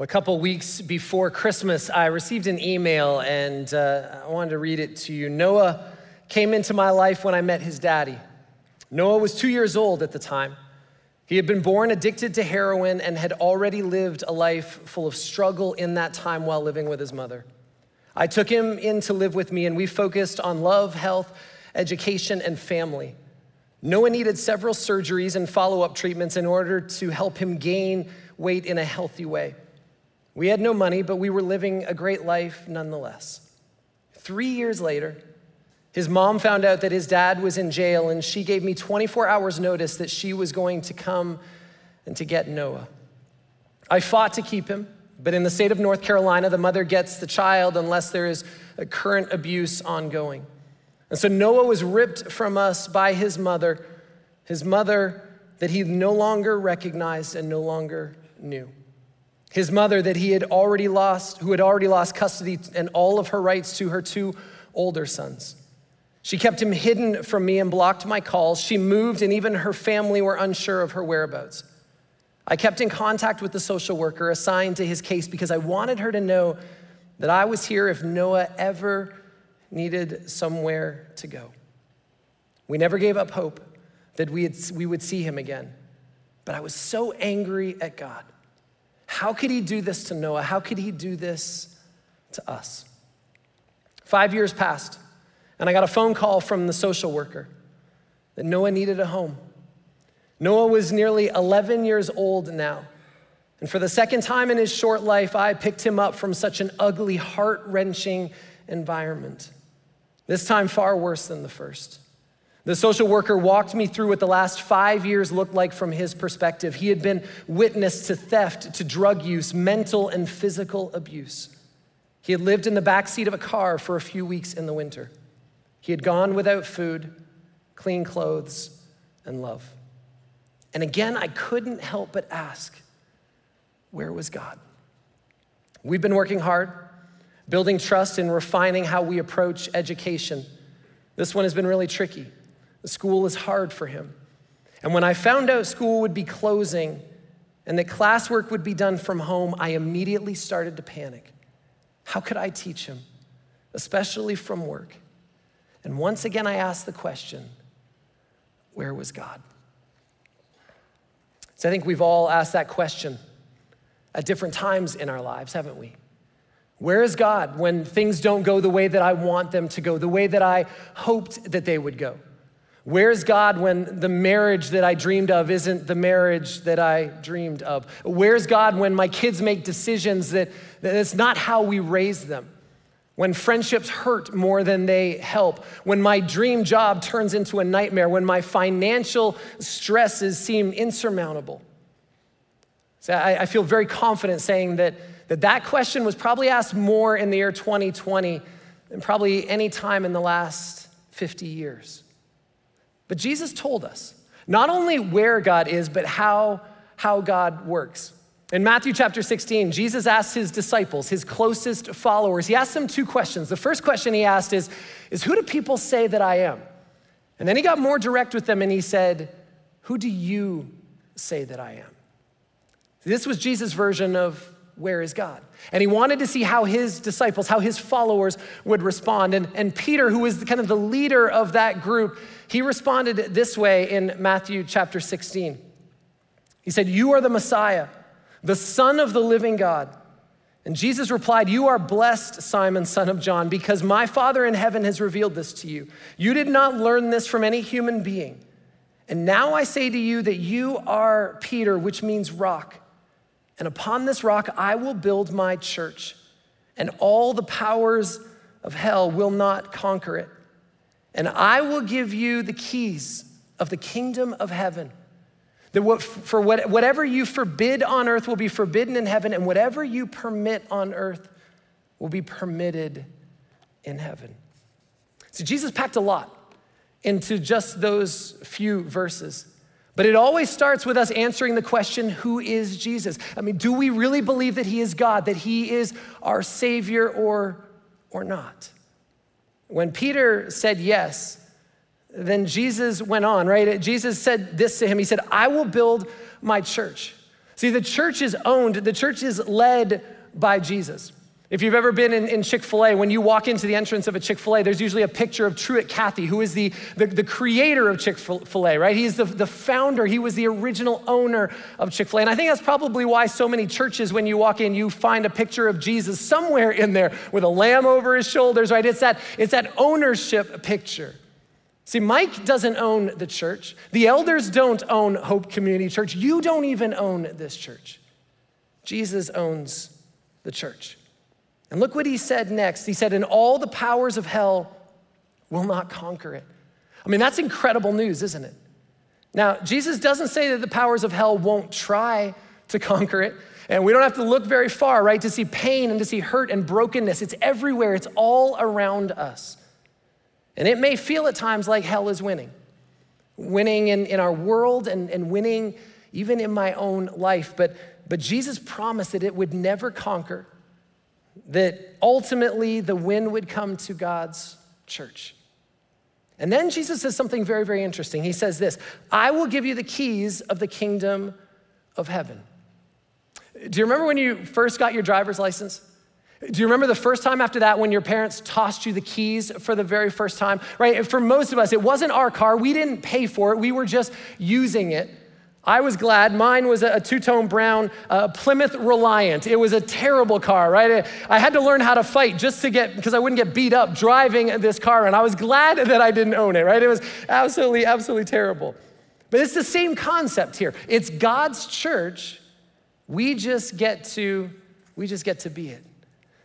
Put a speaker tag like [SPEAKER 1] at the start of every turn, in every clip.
[SPEAKER 1] A couple weeks before Christmas, I received an email and uh, I wanted to read it to you. Noah came into my life when I met his daddy. Noah was two years old at the time. He had been born addicted to heroin and had already lived a life full of struggle in that time while living with his mother. I took him in to live with me, and we focused on love, health, education, and family. Noah needed several surgeries and follow up treatments in order to help him gain weight in a healthy way. We had no money, but we were living a great life nonetheless. Three years later, his mom found out that his dad was in jail, and she gave me 24 hours' notice that she was going to come and to get Noah. I fought to keep him, but in the state of North Carolina, the mother gets the child unless there is a current abuse ongoing. And so Noah was ripped from us by his mother, his mother that he no longer recognized and no longer knew. His mother, that he had already lost, who had already lost custody and all of her rights to her two older sons. She kept him hidden from me and blocked my calls. She moved, and even her family were unsure of her whereabouts. I kept in contact with the social worker assigned to his case because I wanted her to know that I was here if Noah ever needed somewhere to go. We never gave up hope that we, we would see him again, but I was so angry at God how could he do this to Noah? How could he do this to us? Five years passed, and I got a phone call from the social worker that Noah needed a home. Noah was nearly 11 years old now. And for the second time in his short life, I picked him up from such an ugly, heart wrenching environment. This time, far worse than the first. The social worker walked me through what the last five years looked like from his perspective. He had been witness to theft, to drug use, mental and physical abuse. He had lived in the back seat of a car for a few weeks in the winter. He had gone without food, clean clothes, and love. And again, I couldn't help but ask, where was God? We've been working hard, building trust and refining how we approach education. This one has been really tricky. School is hard for him. And when I found out school would be closing and that classwork would be done from home, I immediately started to panic. How could I teach him, especially from work? And once again, I asked the question where was God? So I think we've all asked that question at different times in our lives, haven't we? Where is God when things don't go the way that I want them to go, the way that I hoped that they would go? Where's God when the marriage that I dreamed of isn't the marriage that I dreamed of? Where's God when my kids make decisions that, that it's not how we raise them? When friendships hurt more than they help? When my dream job turns into a nightmare? When my financial stresses seem insurmountable? So I, I feel very confident saying that, that that question was probably asked more in the year 2020 than probably any time in the last 50 years. But Jesus told us not only where God is, but how, how God works. In Matthew chapter 16, Jesus asked his disciples, his closest followers, he asked them two questions. The first question he asked is, is Who do people say that I am? And then he got more direct with them and he said, Who do you say that I am? This was Jesus' version of where is God? And he wanted to see how his disciples, how his followers would respond. And, and Peter, who was kind of the leader of that group, he responded this way in Matthew chapter 16. He said, You are the Messiah, the Son of the living God. And Jesus replied, You are blessed, Simon, son of John, because my Father in heaven has revealed this to you. You did not learn this from any human being. And now I say to you that you are Peter, which means rock. And upon this rock I will build my church, and all the powers of hell will not conquer it. And I will give you the keys of the kingdom of heaven. That what, for what, whatever you forbid on earth will be forbidden in heaven, and whatever you permit on earth will be permitted in heaven. See, Jesus packed a lot into just those few verses. But it always starts with us answering the question who is Jesus? I mean, do we really believe that he is God, that he is our Savior, or, or not? When Peter said yes, then Jesus went on, right? Jesus said this to him He said, I will build my church. See, the church is owned, the church is led by Jesus. If you've ever been in, in Chick fil A, when you walk into the entrance of a Chick fil A, there's usually a picture of Truett Cathy, who is the, the, the creator of Chick fil A, right? He's the, the founder, he was the original owner of Chick fil A. And I think that's probably why so many churches, when you walk in, you find a picture of Jesus somewhere in there with a lamb over his shoulders, right? It's that, it's that ownership picture. See, Mike doesn't own the church, the elders don't own Hope Community Church. You don't even own this church. Jesus owns the church. And look what he said next. He said, And all the powers of hell will not conquer it. I mean, that's incredible news, isn't it? Now, Jesus doesn't say that the powers of hell won't try to conquer it. And we don't have to look very far, right, to see pain and to see hurt and brokenness. It's everywhere, it's all around us. And it may feel at times like hell is winning, winning in, in our world and, and winning even in my own life. But, but Jesus promised that it would never conquer that ultimately the win would come to God's church. And then Jesus says something very, very interesting. He says this I will give you the keys of the kingdom of heaven. Do you remember when you first got your driver's license? Do you remember the first time after that when your parents tossed you the keys for the very first time? Right? For most of us, it wasn't our car. We didn't pay for it, we were just using it. I was glad. Mine was a two tone brown uh, Plymouth Reliant. It was a terrible car, right? I had to learn how to fight just to get, because I wouldn't get beat up driving this car. And I was glad that I didn't own it, right? It was absolutely, absolutely terrible. But it's the same concept here. It's God's church. We just get to, we just get to be it.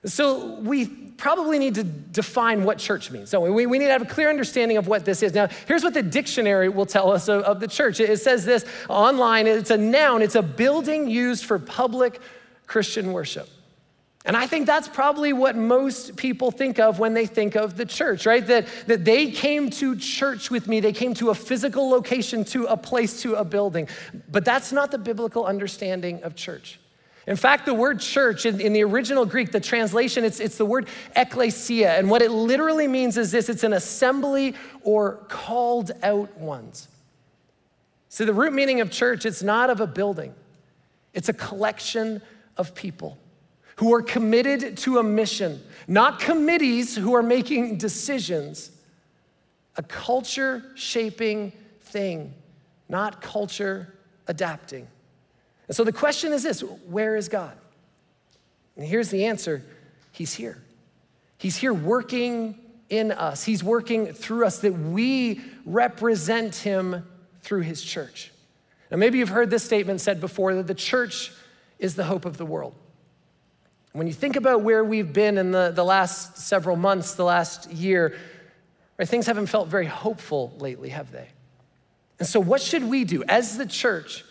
[SPEAKER 1] So we probably need to define what church means. So we, we need to have a clear understanding of what this is. Now, here's what the dictionary will tell us of, of the church. It, it says this online, it's a noun, it's a building used for public Christian worship. And I think that's probably what most people think of when they think of the church, right? That, that they came to church with me, they came to a physical location, to a place, to a building. But that's not the biblical understanding of church. In fact, the word church in, in, the original Greek, the translation, it's, it's the word ecclesia. And what it literally means is this it's an assembly or called out ones. So, the root meaning of church, it's not of a building, it's a collection of people who are committed to a mission, not committees who are making decisions, a culture shaping thing, not culture adapting. And so the question is this where is God? And here's the answer He's here. He's here working in us, He's working through us that we represent Him through His church. Now, maybe you've heard this statement said before that the church is the hope of the world. When you think about where we've been in the, the last several months, the last year, right, things haven't felt very hopeful lately, have they? And so, what should we do as the church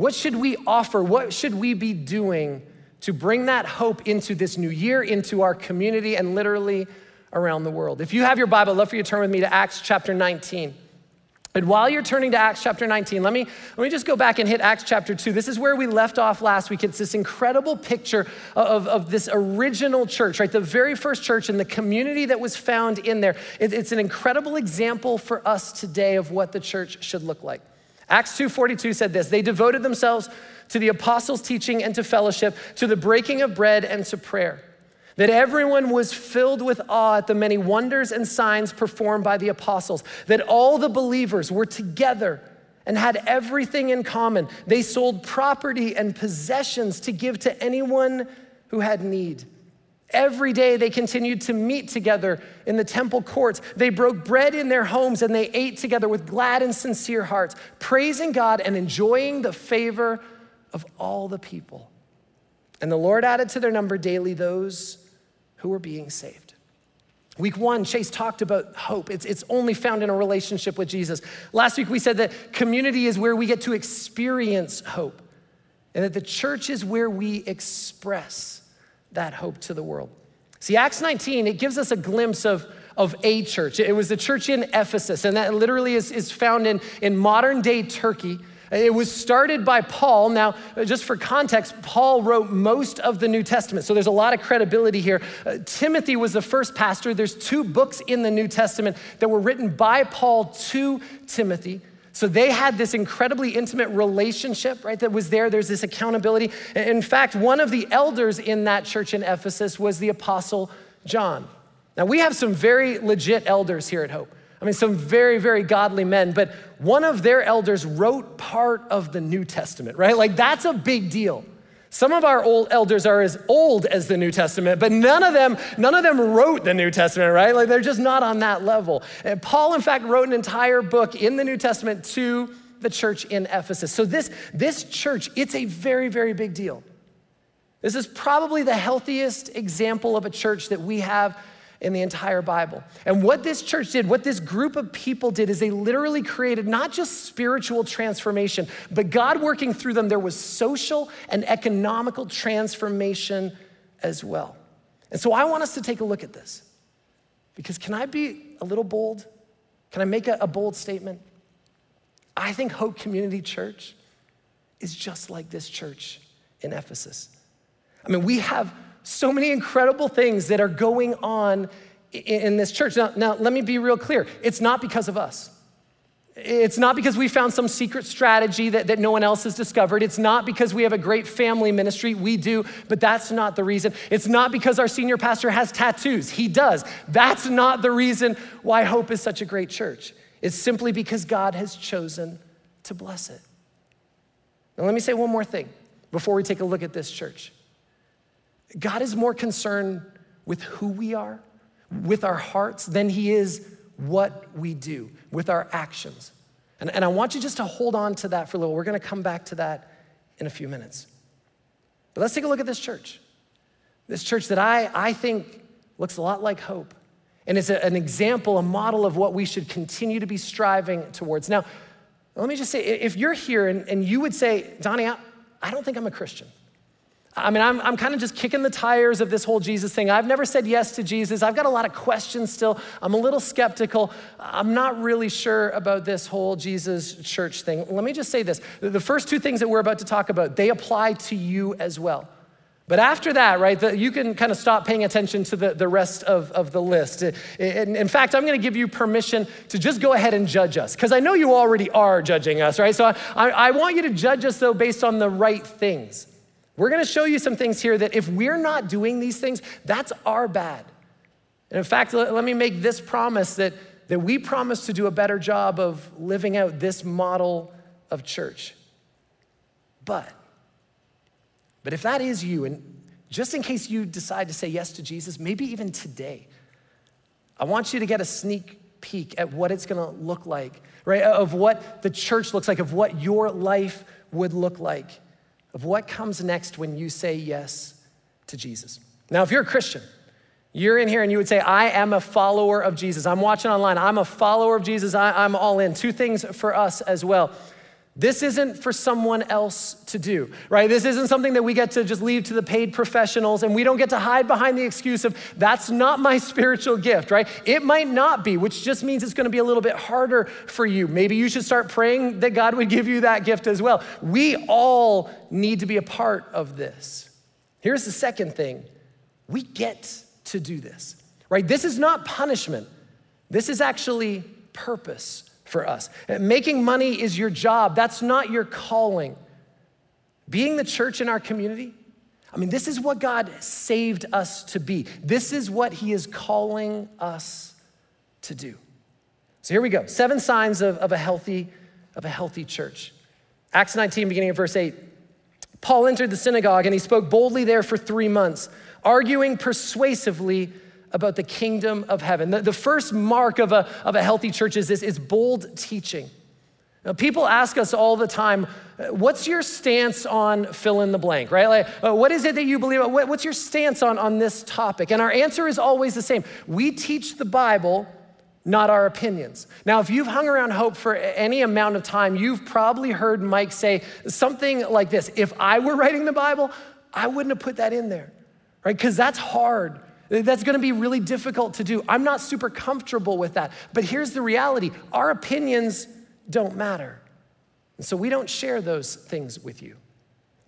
[SPEAKER 1] what should we offer? What should we be doing to bring that hope into this new year, into our community, and literally around the world? If you have your Bible, I'd love for you to turn with me to Acts chapter 19. And while you're turning to Acts chapter 19, let me, let me just go back and hit Acts chapter 2. This is where we left off last week. It's this incredible picture of, of this original church, right? The very first church and the community that was found in there. It, it's an incredible example for us today of what the church should look like. Acts 2:42 said this, they devoted themselves to the apostles' teaching and to fellowship, to the breaking of bread and to prayer. That everyone was filled with awe at the many wonders and signs performed by the apostles. That all the believers were together and had everything in common. They sold property and possessions to give to anyone who had need. Every day they continued to meet together in the temple courts. They broke bread in their homes and they ate together with glad and sincere hearts, praising God and enjoying the favor of all the people. And the Lord added to their number daily those who were being saved. Week one, Chase talked about hope. It's, it's only found in a relationship with Jesus. Last week, we said that community is where we get to experience hope, and that the church is where we express that hope to the world. See, Acts 19, it gives us a glimpse of, of a church. It was the church in Ephesus, and that literally is, is found in, in modern day Turkey. It was started by Paul. Now, just for context, Paul wrote most of the New Testament, so there's a lot of credibility here. Uh, Timothy was the first pastor. There's two books in the New Testament that were written by Paul to Timothy. So they had this incredibly intimate relationship, right, that was there. There's this accountability. In fact, one of the elders in that church in Ephesus was the Apostle John. Now, we have some very legit elders here at Hope. I mean, some very, very godly men, but one of their elders wrote part of the New Testament, right? Like, that's a big deal. Some of our old elders are as old as the New Testament, but none of them, none of them wrote the New Testament, right? Like they're just not on that level. And Paul, in fact, wrote an entire book in the New Testament to the church in Ephesus. So this, this church, it's a very, very big deal. This is probably the healthiest example of a church that we have in the entire Bible. And what this church did, what this group of people did, is they literally created not just spiritual transformation, but God working through them, there was social and economical transformation as well. And so I want us to take a look at this. Because can I be a little bold? Can I make a, a bold statement? I think Hope Community Church is just like this church in Ephesus. I mean, we have so many incredible things that are going on in this church. Now, now, let me be real clear it's not because of us. It's not because we found some secret strategy that, that no one else has discovered. It's not because we have a great family ministry. We do, but that's not the reason. It's not because our senior pastor has tattoos. He does. That's not the reason why Hope is such a great church. It's simply because God has chosen to bless it. Now, let me say one more thing before we take a look at this church. God is more concerned with who we are, with our hearts, than He is what we do, with our actions. And, and I want you just to hold on to that for a little. We're going to come back to that in a few minutes. But let's take a look at this church. This church that I, I think looks a lot like hope. And it's a, an example, a model of what we should continue to be striving towards. Now, let me just say if you're here and, and you would say, Donnie, I, I don't think I'm a Christian. I mean, I'm, I'm kind of just kicking the tires of this whole Jesus thing. I've never said yes to Jesus. I've got a lot of questions still. I'm a little skeptical. I'm not really sure about this whole Jesus church thing. Let me just say this the first two things that we're about to talk about, they apply to you as well. But after that, right, the, you can kind of stop paying attention to the, the rest of, of the list. In, fact, I'm going to give you permission to just go ahead and judge us, because I know you already are judging us, right? So I, I want you to judge us, though, based on the right things. We're to show you some things here that if we're not doing these things, that's our bad. And in fact, let, let me make this promise that, that we promise to do a better job of living out this model of church. But, but if that is you, and just in case you decide to say yes to Jesus, maybe even today, I want you to get a sneak peek at what it's gonna look like, right? Of what the church looks like, of what your life would look like of what comes next when you say yes to Jesus. Now, if you're a Christian, you're in here and you would say, I am a follower of Jesus. I'm watching online. I'm a follower of Jesus. I, am all in. Two things for us as well. This isn't for someone else to do, right? This isn't something that we get to just leave to the paid professionals and we don't get to hide behind the excuse of, that's not my spiritual gift, right? It might not be, which just means it's gonna be a little bit harder for you. Maybe you should start praying that God would give you that gift as well. We all need to be a part of this. Here's the second thing we get to do this, right? This is not punishment, this is actually purpose for us. Making money is your job, that's not your calling. Being the church in our community, I mean, this is what God saved us to be. This is what He is calling us to do. So here we go. Seven signs of, of, a, healthy, of a healthy church. Acts 19, beginning of verse 8. Paul entered the synagogue and he spoke boldly there for three months, arguing persuasively about the kingdom of heaven. The, the first mark of a, of a healthy church is this is bold teaching. Now, people ask us all the time, what's your stance on fill in the blank, right? Like, uh, what is it that you believe? What's your stance on, on this topic? And our answer is always the same. We teach the Bible, not our opinions. Now, if you've hung around Hope for any amount of time, you've probably heard Mike say something like this If I were writing the Bible, I wouldn't have put that in there, right? Because that's hard. That's gonna be really difficult to do. I'm not super comfortable with that. But here's the reality our opinions don't matter. And so we don't share those things with you.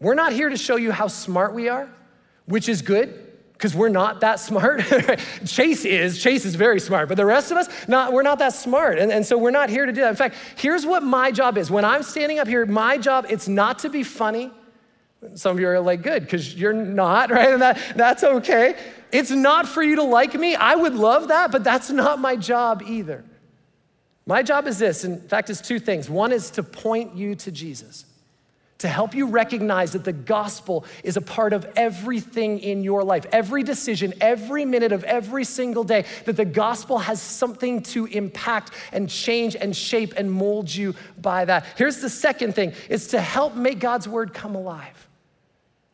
[SPEAKER 1] We're not here to show you how smart we are, which is good, because we're not that smart. Chase is. Chase is very smart, but the rest of us, not, we're not that smart. And, and so we're not here to do that. In fact, here's what my job is. When I'm standing up here, my job, it's not to be funny. Some of you are like, good, because you're not, right? And that, that's okay. It's not for you to like me. I would love that, but that's not my job either. My job is this. In fact, it's two things. One is to point you to Jesus to help you recognize that the gospel is a part of everything in your life, every decision, every minute of every single day, that the gospel has something to impact and change and shape and mold you by that. Here's the second thing it's to help make God's word come alive,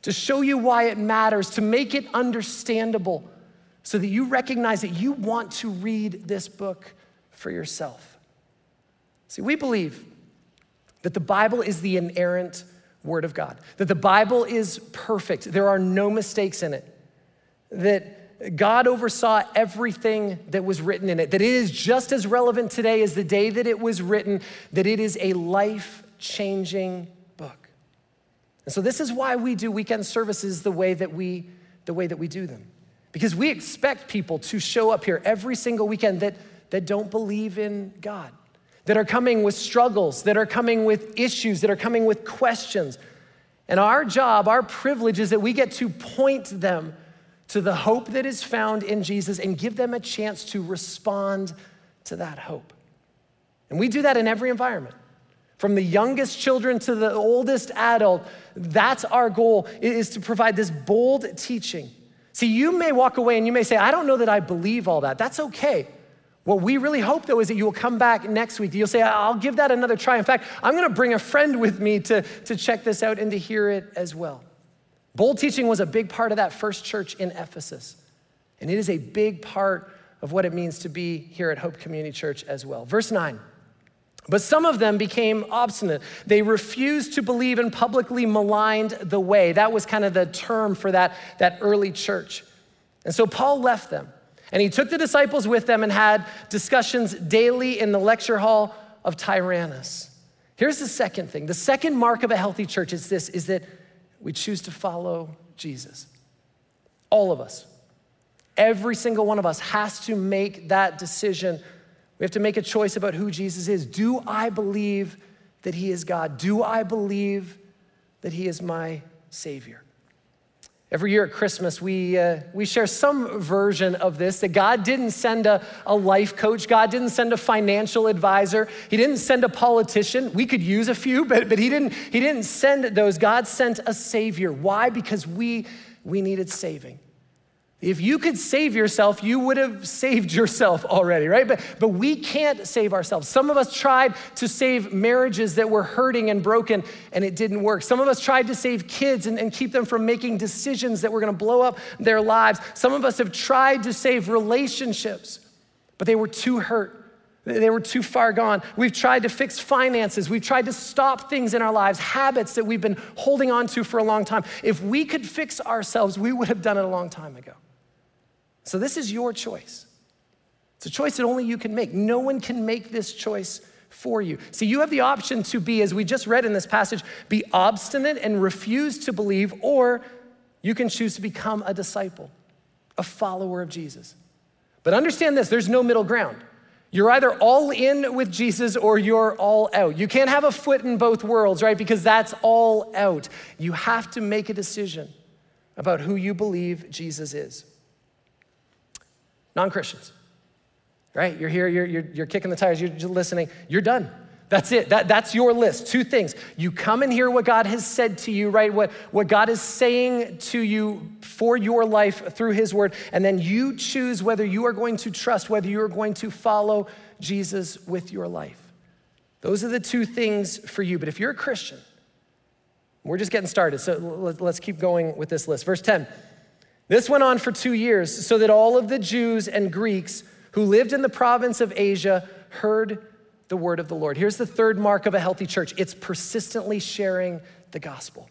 [SPEAKER 1] to show you why it matters, to make it understandable so that you recognize that you want to read this book for yourself. See, we believe that the Bible is the inerrant Word of God, that the Bible is perfect, there are no mistakes in it, that God oversaw everything that was written in it, that it is just as relevant today as the day that it was written, that it is a life changing. And so this is why we do weekend services the way that we the way that we do them. Because we expect people to show up here every single weekend that, that don't believe in God that are coming with struggles, that are coming with issues, that are coming with questions. And our job, our privilege is that we get to point them to the hope that is found in Jesus and give them a chance to respond to that hope. And we do that in every environment. From the youngest children to the oldest adult, that's our goal is to provide this bold teaching. See, you may walk away and you may say, I don't know that I believe all that. That's okay. What we really hope, though, is that you will come back next week. You'll say, I'll give that another try. In fact, I'm going to bring a friend with me to, to check this out and to hear it as well. Bold teaching was a big part of that first church in Ephesus. And it is a big part of what it means to be here at Hope Community Church as well. Verse 9. But some of them became obstinate. They refused to believe and publicly maligned the way. That was kind of the term for that, that early church. And so Paul left them. And he took the disciples with them and had discussions daily in the lecture hall of Tyrannus. Here's the second thing. The second mark of a healthy church is this is that we choose to follow Jesus. All of us. Every single one of us has to make that decision. We have to make a choice about who Jesus is. Do I believe that he is God? Do I believe that he is my savior? Every year at Christmas, we, uh, we share some version of this that God didn't send a, a life coach, God didn't send a financial advisor, He didn't send a politician. We could use a few, but, but he, didn't, he didn't send those. God sent a Savior. Why? Because we, we needed saving. If you could save yourself, you would have saved yourself already, right? But, but we can't save ourselves. Some of us tried to save marriages that were hurting and broken, and it didn't work. Some of us tried to save kids and, and keep them from making decisions that were gonna blow up their lives. Some of us have tried to save relationships, but they were too hurt. They were too far gone. We've tried to fix finances. We've tried to stop things in our lives, habits that we've been holding on to for a long time. If we could fix ourselves, we would have done it a long time ago. So this is your choice. It's a choice that only you can make. No one can make this choice for you. See, you have the option to be, as we just read in this passage, be obstinate and refuse to believe, or you can choose to become a disciple, a follower of Jesus. But understand this there's no middle ground. You're either all in with Jesus or you're all out. You can't have a foot in both worlds, right? Because that's all out. You have to make a decision about who you believe Jesus is non Christians, right? You're here, you're, you're, you're kicking the tires, you're just listening, you're done. That's it. That, that's your list. Two things. You come and hear what God has said to you, right? What, what God is saying to you for your life through His Word. And then you choose whether you are going to trust, whether you are going to follow Jesus with your life. Those are the two things for you. But if you're a Christian, we're just getting started. So let's keep going with this list. Verse 10 this went on for two years, so that all of the Jews and Greeks who lived in the province of Asia heard the word of the Lord. Here's the third mark of a healthy church it's persistently sharing the gospel.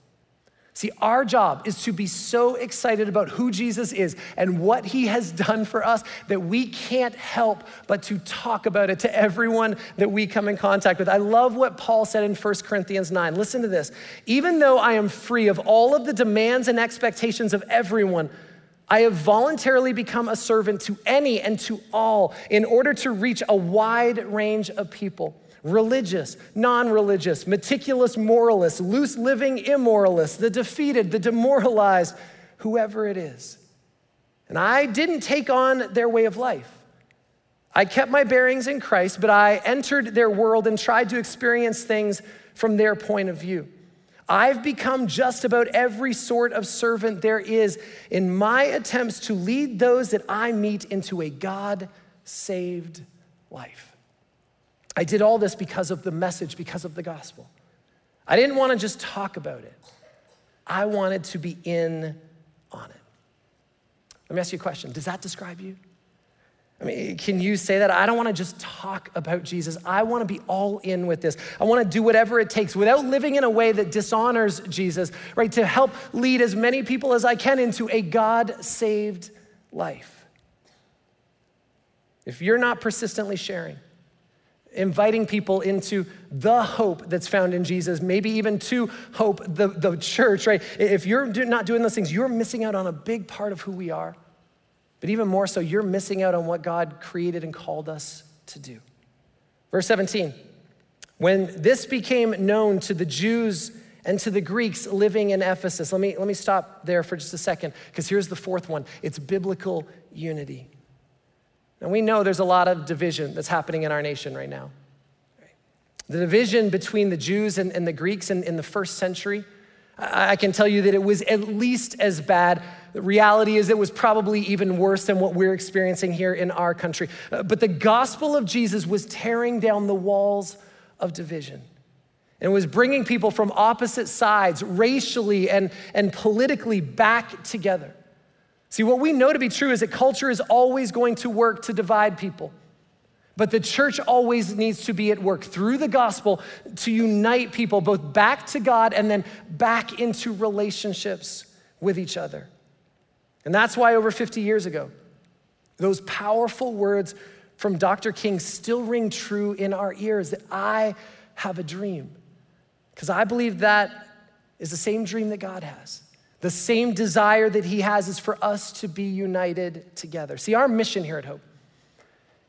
[SPEAKER 1] See, our job is to be so excited about who Jesus is and what he has done for us that we can't help but to talk about it to everyone that we come in contact with. I love what Paul said in 1 Corinthians 9. Listen to this. Even though I am free of all of the demands and expectations of everyone, I have voluntarily become a servant to any and to all in order to reach a wide range of people religious, non religious, meticulous moralists, loose living immoralists, the defeated, the demoralized, whoever it is. And I didn't take on their way of life. I kept my bearings in Christ, but I entered their world and tried to experience things from their point of view. I've become just about every sort of servant there is in my attempts to lead those that I meet into a God saved life. I did all this because of the message, because of the gospel. I didn't want to just talk about it, I wanted to be in on it. Let me ask you a question Does that describe you? I mean, can you say that? I don't want to just talk about Jesus. I want to be all in with this. I want to do whatever it takes without living in a way that dishonors Jesus, right? To help lead as many people as I can into a God saved life. If you're not persistently sharing, inviting people into the hope that's found in Jesus, maybe even to hope the, the church, right? If you're not doing those things, you're missing out on a big part of who we are. But even more so, you're missing out on what God created and called us to do. Verse 17 When this became known to the Jews and to the Greeks living in Ephesus, let me, let me stop there for just a second, because here's the fourth one it's biblical unity. And we know there's a lot of division that's happening in our nation right now. The division between the Jews and, and the Greeks in, in the first century, I, I can tell you that it was at least as bad the reality is, it was probably even worse than what we're experiencing here in our country. Uh, but the gospel of Jesus was tearing down the walls of division and was bringing people from opposite sides, racially and, and politically, back together. See, what we know to be true is that culture is always going to work to divide people. But the church always needs to be at work through the gospel to unite people both back to God and then back into relationships with each other. And that's why over 50 years ago, those powerful words from Dr. King still ring true in our ears that I have a dream. Because I believe that is the same dream that God has. The same desire that He has is for us to be united together. See, our mission here at Hope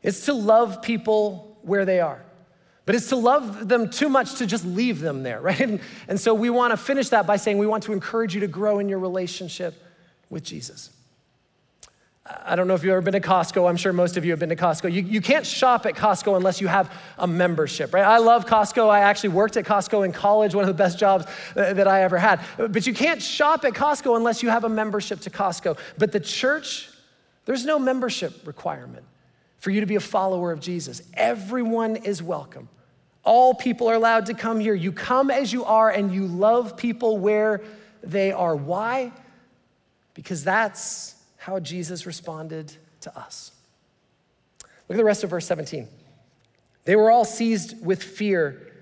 [SPEAKER 1] is to love people where they are. But it's to love them too much to just leave them there, right? And, and so we want to finish that by saying we want to encourage you to grow in your relationship with Jesus. I don't know if you've ever been to Costco. I'm sure most of you have been to Costco. You, you can't shop at Costco unless you have a membership, right? I love Costco. I actually worked at Costco in college, one of the best jobs uh, that I ever had. But you can't shop at Costco unless you have a membership to Costco. But the church, there's no membership requirement for you to be a follower of Jesus. Everyone is welcome. All people are allowed to come here. You come as you are and you love people where they are. Why? Because that's how Jesus responded to us. Look at the rest of verse 17. They were all seized with fear,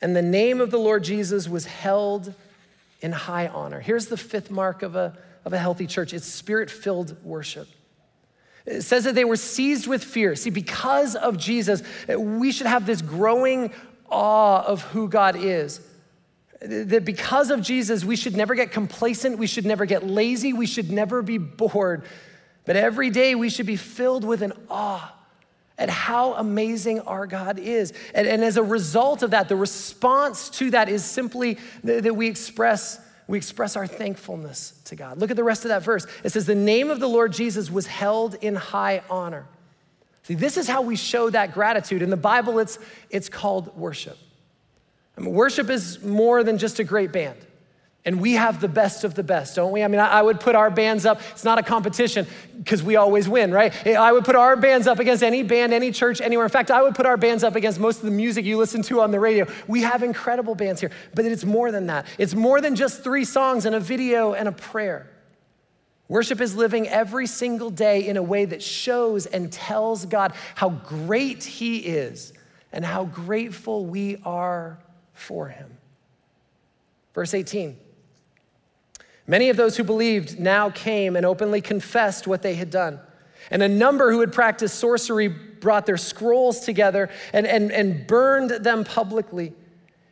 [SPEAKER 1] and the name of the Lord Jesus was held in high honor. Here's the fifth mark of a, of a healthy church it's spirit filled worship. It says that they were seized with fear. See, because of Jesus, we should have this growing awe of who God is. That because of Jesus, we should never get complacent, we should never get lazy, we should never be bored. But every day we should be filled with an awe at how amazing our God is. And, and as a result of that, the response to that is simply that, that we express we express our thankfulness to God. Look at the rest of that verse. It says, The name of the Lord Jesus was held in high honor. See, this is how we show that gratitude. In the Bible, it's, it's called worship. I mean, worship is more than just a great band. And we have the best of the best, don't we? I mean, I would put our bands up. It's not a competition because we always win, right? I would put our bands up against any band, any church, anywhere. In fact, I would put our bands up against most of the music you listen to on the radio. We have incredible bands here, but it's more than that. It's more than just three songs and a video and a prayer. Worship is living every single day in a way that shows and tells God how great He is and how grateful we are for him. Verse 18 Many of those who believed now came and openly confessed what they had done. And a number who had practiced sorcery brought their scrolls together and, and, and burned them publicly.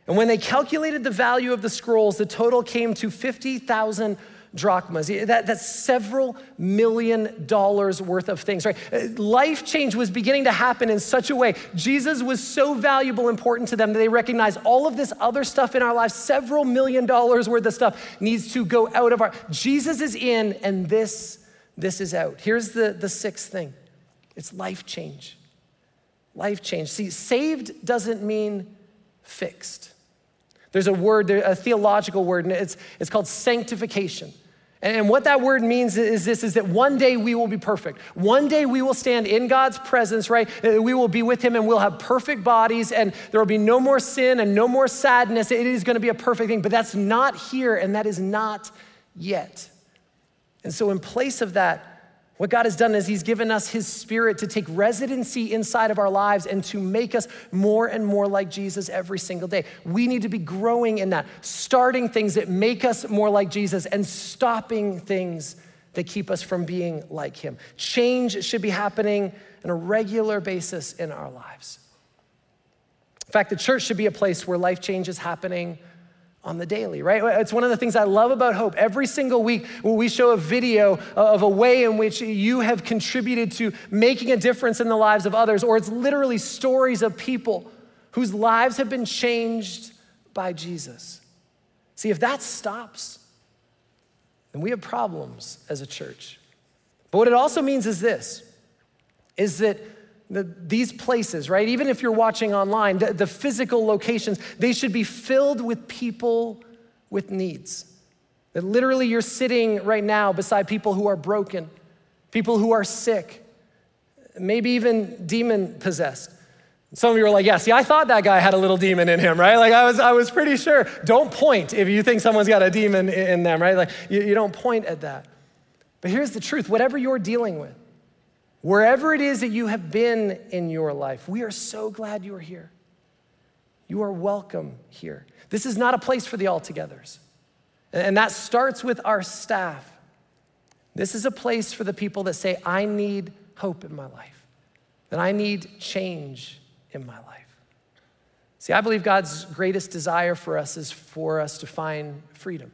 [SPEAKER 1] And when they calculated the value of the scrolls, the total came to 50,000 drachmas. That, that's several million dollars worth of things, right? Uh, life change was beginning to happen in such a way. Jesus was so valuable, important to them that they recognized all of this other stuff in our lives, several million dollars worth of stuff needs to go out of our. Jesus is in, and this, this is out. Here's the, the sixth thing it's life change. Life change. See, saved doesn't mean fixed. There's a word, a theological word, and it's, it's called sanctification. And what that word means is this is that one day we will be perfect. One day we will stand in God's presence, right? Uh, we will be with him and we'll have perfect bodies and there will be no more sin and no more sadness. It is going to be a perfect thing, but that's not here and that is not yet. And so in place of that, what God has done is He's given us His Spirit to take residency inside of our lives and to make us more and more like Jesus every single day. We need to be growing in that, starting things that make us more like Jesus and stopping things that keep us from being like Him. Change should be happening on a regular basis in our lives. In fact, the church should be a place where life change is happening on the daily, right? It's one of the things I love about Hope. Every single week, when we show a video of a way in which you have contributed to making a difference in the lives of others, or it's literally stories of people whose lives have been changed by Jesus. See, if that stops, then we have problems as a church. But what it also means is this is that the, these places, right? Even if you're watching online, the, the physical locations, they should be filled with people with needs. That literally you're sitting right now beside people who are broken, people who are sick, maybe even demon possessed. Some of you are like, yeah, see, I thought that guy had a little demon in him, right? Like I was, I was pretty sure. Don't point if you think someone's got a demon in them, right? Like you, you don't point at that. But here's the truth whatever you're dealing with, Wherever it is that you have been in your life, we are so glad you are here. You are welcome here. This is not a place for the all togethers. And that starts with our staff. This is a place for the people that say, I need hope in my life, that I need change in my life. See, I believe God's greatest desire for us is for us to find freedom,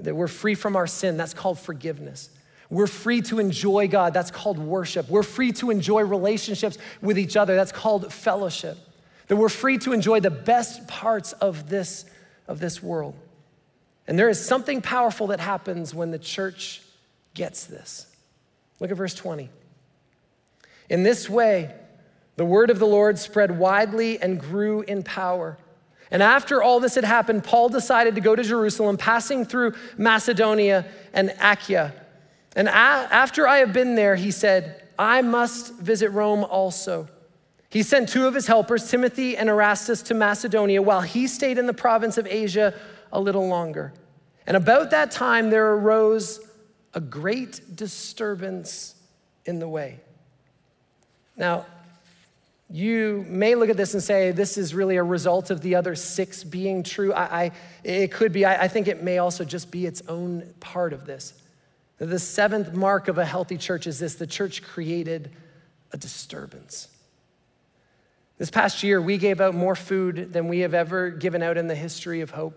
[SPEAKER 1] that we're free from our sin. That's called forgiveness. We're free to enjoy God. That's called worship. We're free to enjoy relationships with each other. That's called fellowship. That we're free to enjoy the best parts of this, of this world. And there is something powerful that happens when the church gets this. Look at verse 20. In this way, the word of the Lord spread widely and grew in power. And after all this had happened, Paul decided to go to Jerusalem, passing through Macedonia and Achaia. And after I have been there, he said, I must visit Rome also. He sent two of his helpers, Timothy and Erastus, to Macedonia while he stayed in the province of Asia a little longer. And about that time, there arose a great disturbance in the way. Now, you may look at this and say, this is really a result of the other six being true. I, I it could be. I, I think it may also just be its own part of this. The seventh mark of a healthy church is this the church created a disturbance. This past year, we gave out more food than we have ever given out in the history of hope.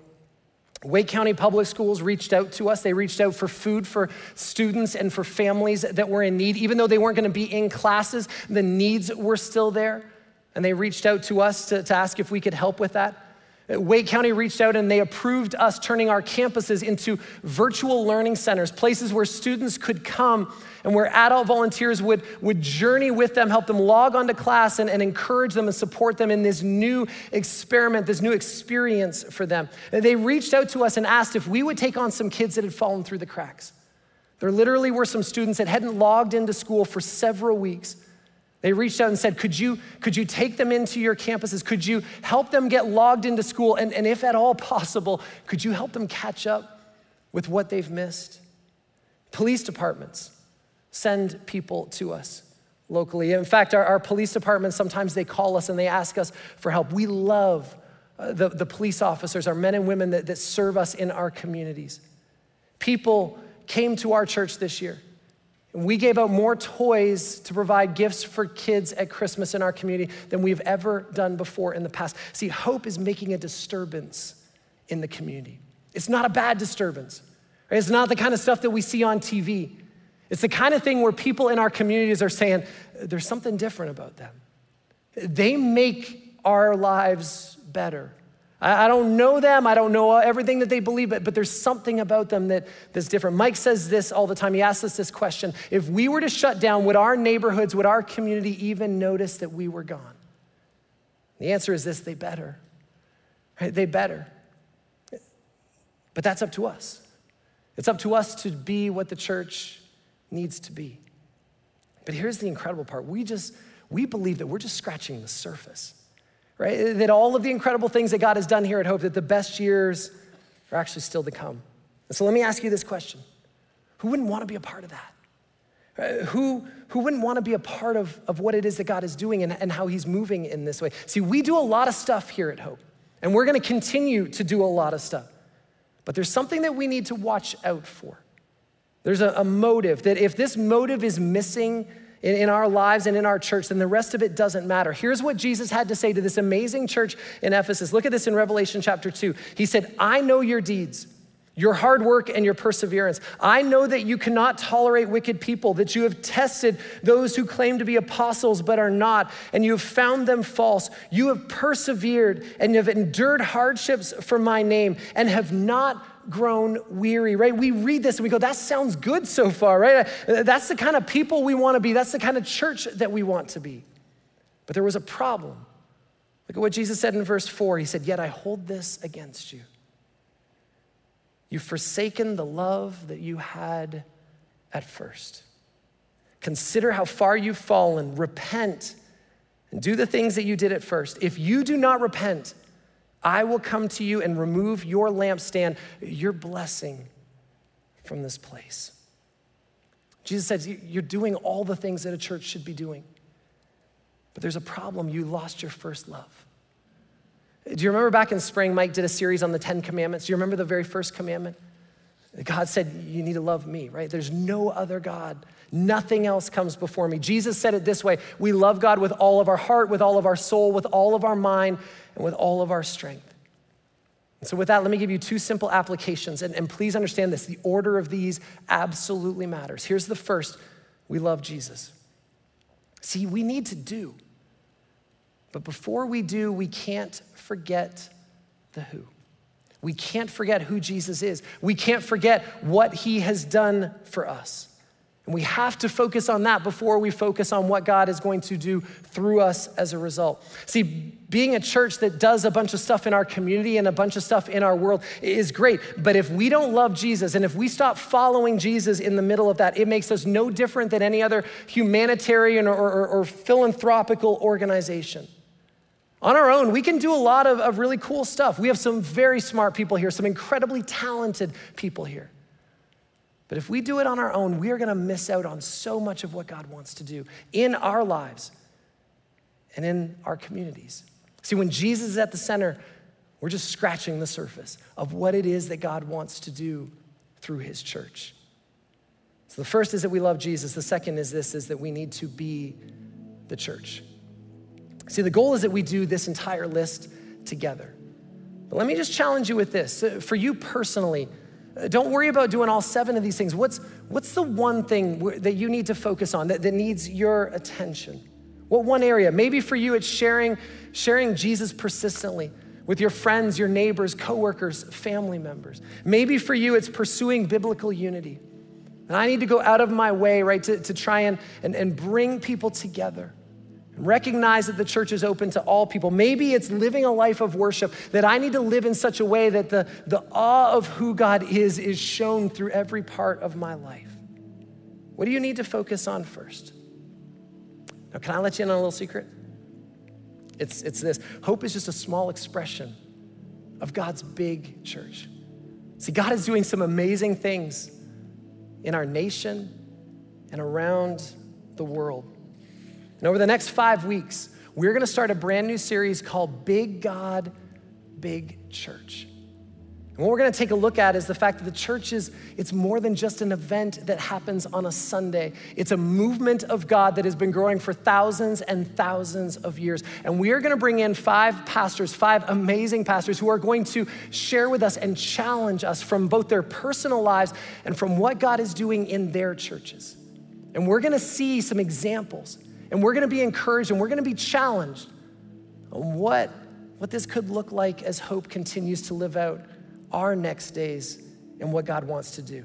[SPEAKER 1] Wake County Public Schools reached out to us. They reached out for food for students and for families that were in need. Even though they weren't going to be in classes, the needs were still there. And they reached out to us to, to ask if we could help with that. Uh, Wake County reached out and they approved us turning our campuses into virtual learning centers, places where students could come and where adult volunteers would, would journey with them, help them log onto class, and, and encourage them and support them in this new experiment, this new experience for them. And they reached out to us and asked if we would take on some kids that had fallen through the cracks. There literally were some students that hadn't logged into school for several weeks. They reached out and said, Could you, could you take them into your campuses? Could you help them get logged into school? And, and if at all possible, could you help them catch up with what they've missed? Police departments send people to us locally. In fact, our, our police departments, sometimes they call us and they ask us for help. We love uh, the, the police officers, our men and women that, that serve us in our communities. People came to our church this year we gave out more toys to provide gifts for kids at Christmas in our community than we've ever done before in the past. See, hope is making a disturbance in the community. It's not a bad disturbance. It's not the kind of stuff that we see on TV. It's the kind of thing where people in our communities are saying, there's something different about them. They make our lives better. I, don't know them, I don't know everything that they believe, but, but there's something about them that, that's different. Mike says this all the time. He asks us this question If we were to shut down, would our neighborhoods, would our community even notice that we were gone? The answer is this they better. Right? They better. But that's up to us. It's up to us to be what the church needs to be. But here's the incredible part we just, we believe that we're just scratching the surface right? That all of the incredible things that God has done here at Hope, that the best years are actually still to come. And so let me ask you this question Who wouldn't want to be a part of that? Right? Who, who wouldn't want to be a part of, of what it is that God is doing and, and how He's moving in this way? See, we do a lot of stuff here at Hope, and we're going to continue to do a lot of stuff. But there's something that we need to watch out for. There's a, a motive that if this motive is missing, in, in our lives and in our church, then the rest of it doesn't matter. Here's what Jesus had to say to this amazing church in Ephesus. Look at this in Revelation chapter 2. He said, I know your deeds your hard work and your perseverance. I know that you cannot tolerate wicked people, that you have tested those who claim to be apostles but are not, and you have found them false. You have persevered and have endured hardships for my name and have not grown weary, right? We read this and we go, that sounds good so far, right? Uh, that's the kind of people we want to be. That's the kind of church that we want to be. But there was a problem. Look at what Jesus said in verse 4. He said, Yet I hold this against you. You've forsaken the love that you had at first. Consider how far you've fallen. Repent and do the things that you did at first. If you do not repent, I will come to you and remove your lampstand, your blessing from this place. Jesus says, You're doing all the things that a church should be doing. But there's a problem. You lost your first love. Do you remember back in spring, Mike did a series on the Ten Commandments? Do you remember the very first commandment? God said, You need to love me, right? There's no other God. Nothing else comes before me. Jesus said it this way We love God with all of our heart, with all of our soul, with all of our mind, and with all of our strength. And so, with that, let me give you two simple applications. And, and please understand this the order of these absolutely matters. Here's the first we love Jesus. See, we need to do. But before we do, we can't forget the who. We can't forget who Jesus is. We can't forget what he has done for us. And we have to focus on that before we focus on what God is going to do through us as a result. See, being a church that does a bunch of stuff in our community and a bunch of stuff in our world is great. But if we don't love Jesus and if we stop following Jesus in the middle of that, it makes us no different than any other humanitarian or, or, or philanthropical organization. On our own, we can do a lot of, of really cool stuff. We have some very smart people here, some incredibly talented people here. But if we do it on our own, we are going to miss out on so much of what God wants to do in our lives and in our communities. See, when Jesus is at the center, we're just scratching the surface of what it is that God wants to do through his church. So the first is that we love Jesus. The second is this is that we need to be the church. See, the goal is that we do this entire list together. But let me just challenge you with this. Uh, for you personally, uh, don't worry about doing all seven of these things. What's, what's the one thing that you need to focus on that, that needs your attention? What one area? Maybe for you, it's sharing, sharing Jesus persistently with your friends, your neighbors, coworkers, family members. Maybe for you, it's pursuing biblical unity. And I need to go out of my way, right, to, to try and, and, and bring people together. Recognize that the church is open to all people. Maybe it's living a life of worship, that I need to live in such a way that the, the awe of who God is is shown through every part of my life. What do you need to focus on first? Now, can I let you in on a little secret? It's, it's this hope is just a small expression of God's big church. See, God is doing some amazing things in our nation and around the world. And over the next five weeks, we're gonna start a brand new series called Big God, Big Church. And what we're going to take a look at is the fact that the church is it's more than just an event that happens on a Sunday. It's a movement of God that has been growing for thousands and thousands of years. And we are going to bring in five pastors, five amazing pastors who are going to share with us and challenge us from both their personal lives and from what God is doing in their churches. And we're going to see some examples and we're going to be encouraged and we're going to be challenged on what what this could look like as hope continues to live out our next days and what God wants to do.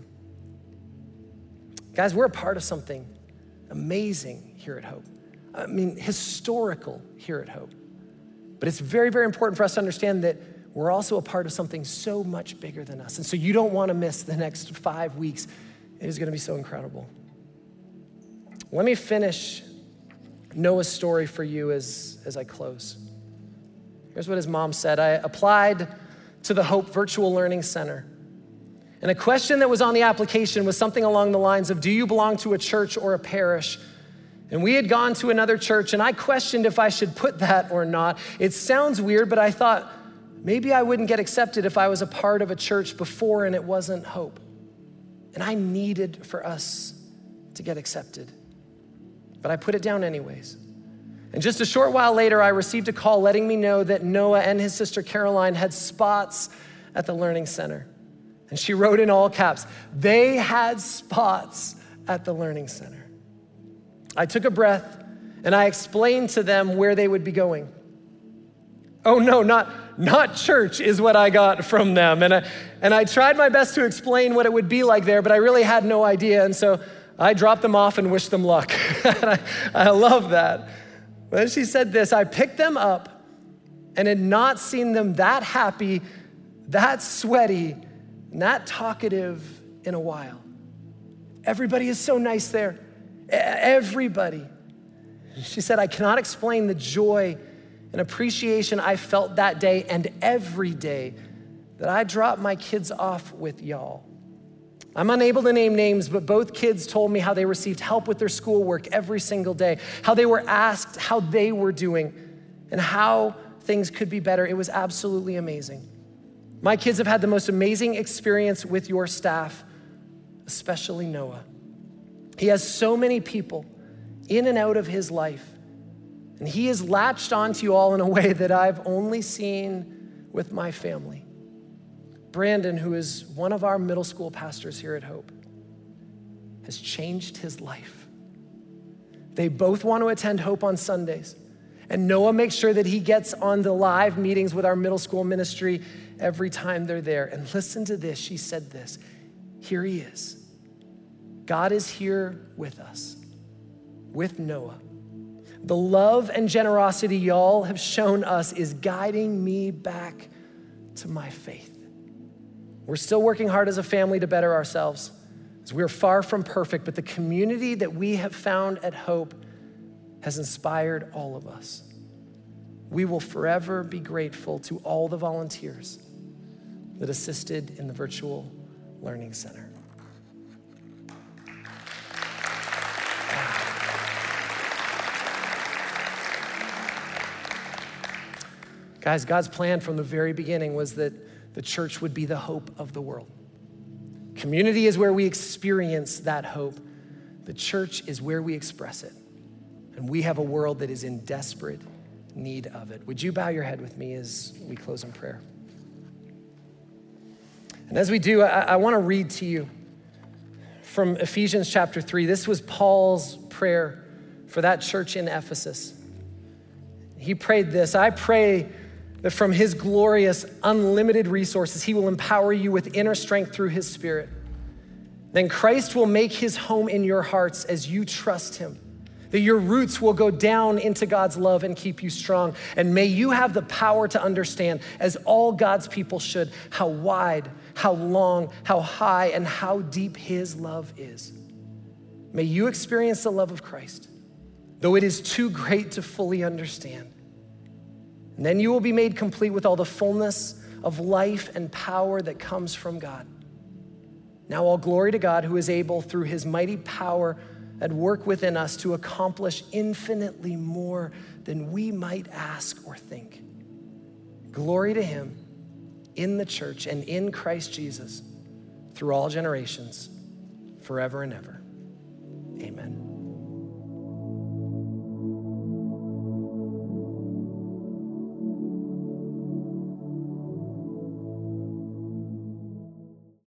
[SPEAKER 1] Guys, we're a part of something amazing here at Hope. I mean, historical here at Hope. But it's very, very important for us to understand that we're also a part of something so much bigger than us. And so you don't want to miss the next five weeks. It is going to be so incredible. Let me finish Noah's story for you as, as I close. Here's what his mom said I applied to the Hope Virtual Learning Center. And a question that was on the application was something along the lines of Do you belong to a church or a parish? And we had gone to another church, and I questioned if I should put that or not. It sounds weird, but I thought maybe I wouldn't get accepted if I was a part of a church before and it wasn't Hope. And I needed for us to get accepted. But I put it down anyways. And just a short while later, I received a call letting me know that Noah and his sister Caroline had spots at the Learning Center. And she wrote in all caps, they had spots at the Learning Center. I took a breath and I explained to them where they would be going. Oh no, not, not church is what I got from them. And I, and I tried my best to explain what it would be like there, but I really had no idea. And so I dropped them off and wished them luck. I, I love that. When she said this, I picked them up and had not seen them that happy, that sweaty, and that talkative in a while. Everybody is so nice there. Everybody. She said, I cannot explain the joy and appreciation I felt that day and every day that I dropped my kids off with y'all. I'm unable to name names, but both kids told me how they received help with their schoolwork every single day, how they were asked how they were doing, and how things could be better. It was absolutely amazing. My kids have had the most amazing experience with your staff, especially Noah. He has so many people in and out of his life, and he has latched onto you all in a way that I've only seen with my family. Brandon, who is one of our middle school pastors here at Hope, has changed his life. They both want to attend Hope on Sundays. And Noah makes sure that he gets on the live meetings with our middle school ministry every time they're there. And listen to this. She said this Here he is. God is here with us, with Noah. The love and generosity y'all have shown us is guiding me back to my faith. We're still working hard as a family to better ourselves, as we're far from perfect, but the community that we have found at Hope has inspired all of us. We will forever be grateful to all the volunteers that assisted in the virtual learning center. Guys, God's plan from the very beginning was that the church would be the hope of the world. Community is where we experience that hope. The church is where we express it. And we have a world that is in desperate need of it. Would you bow your head with me as we close in prayer? And as we do, I, I want to read to you from Ephesians chapter 3. This was Paul's prayer for that church in Ephesus. He prayed this I pray that from his glorious, unlimited resources, he will empower you with inner strength through his spirit. Then Christ will make his home in your hearts as you trust him. That your roots will go down into God's love and keep you strong. And may you have the power to understand, as all God's people should, how wide, how long, how high, and how deep his love is. May you experience the love of Christ, though it is too great to fully understand. And then you will be made complete with all the fullness of life and power that comes from God. Now, all glory to God who is able, through his mighty power at work within us, to accomplish infinitely more than we might ask or think. Glory to him in the church and in Christ Jesus through all generations, forever and ever.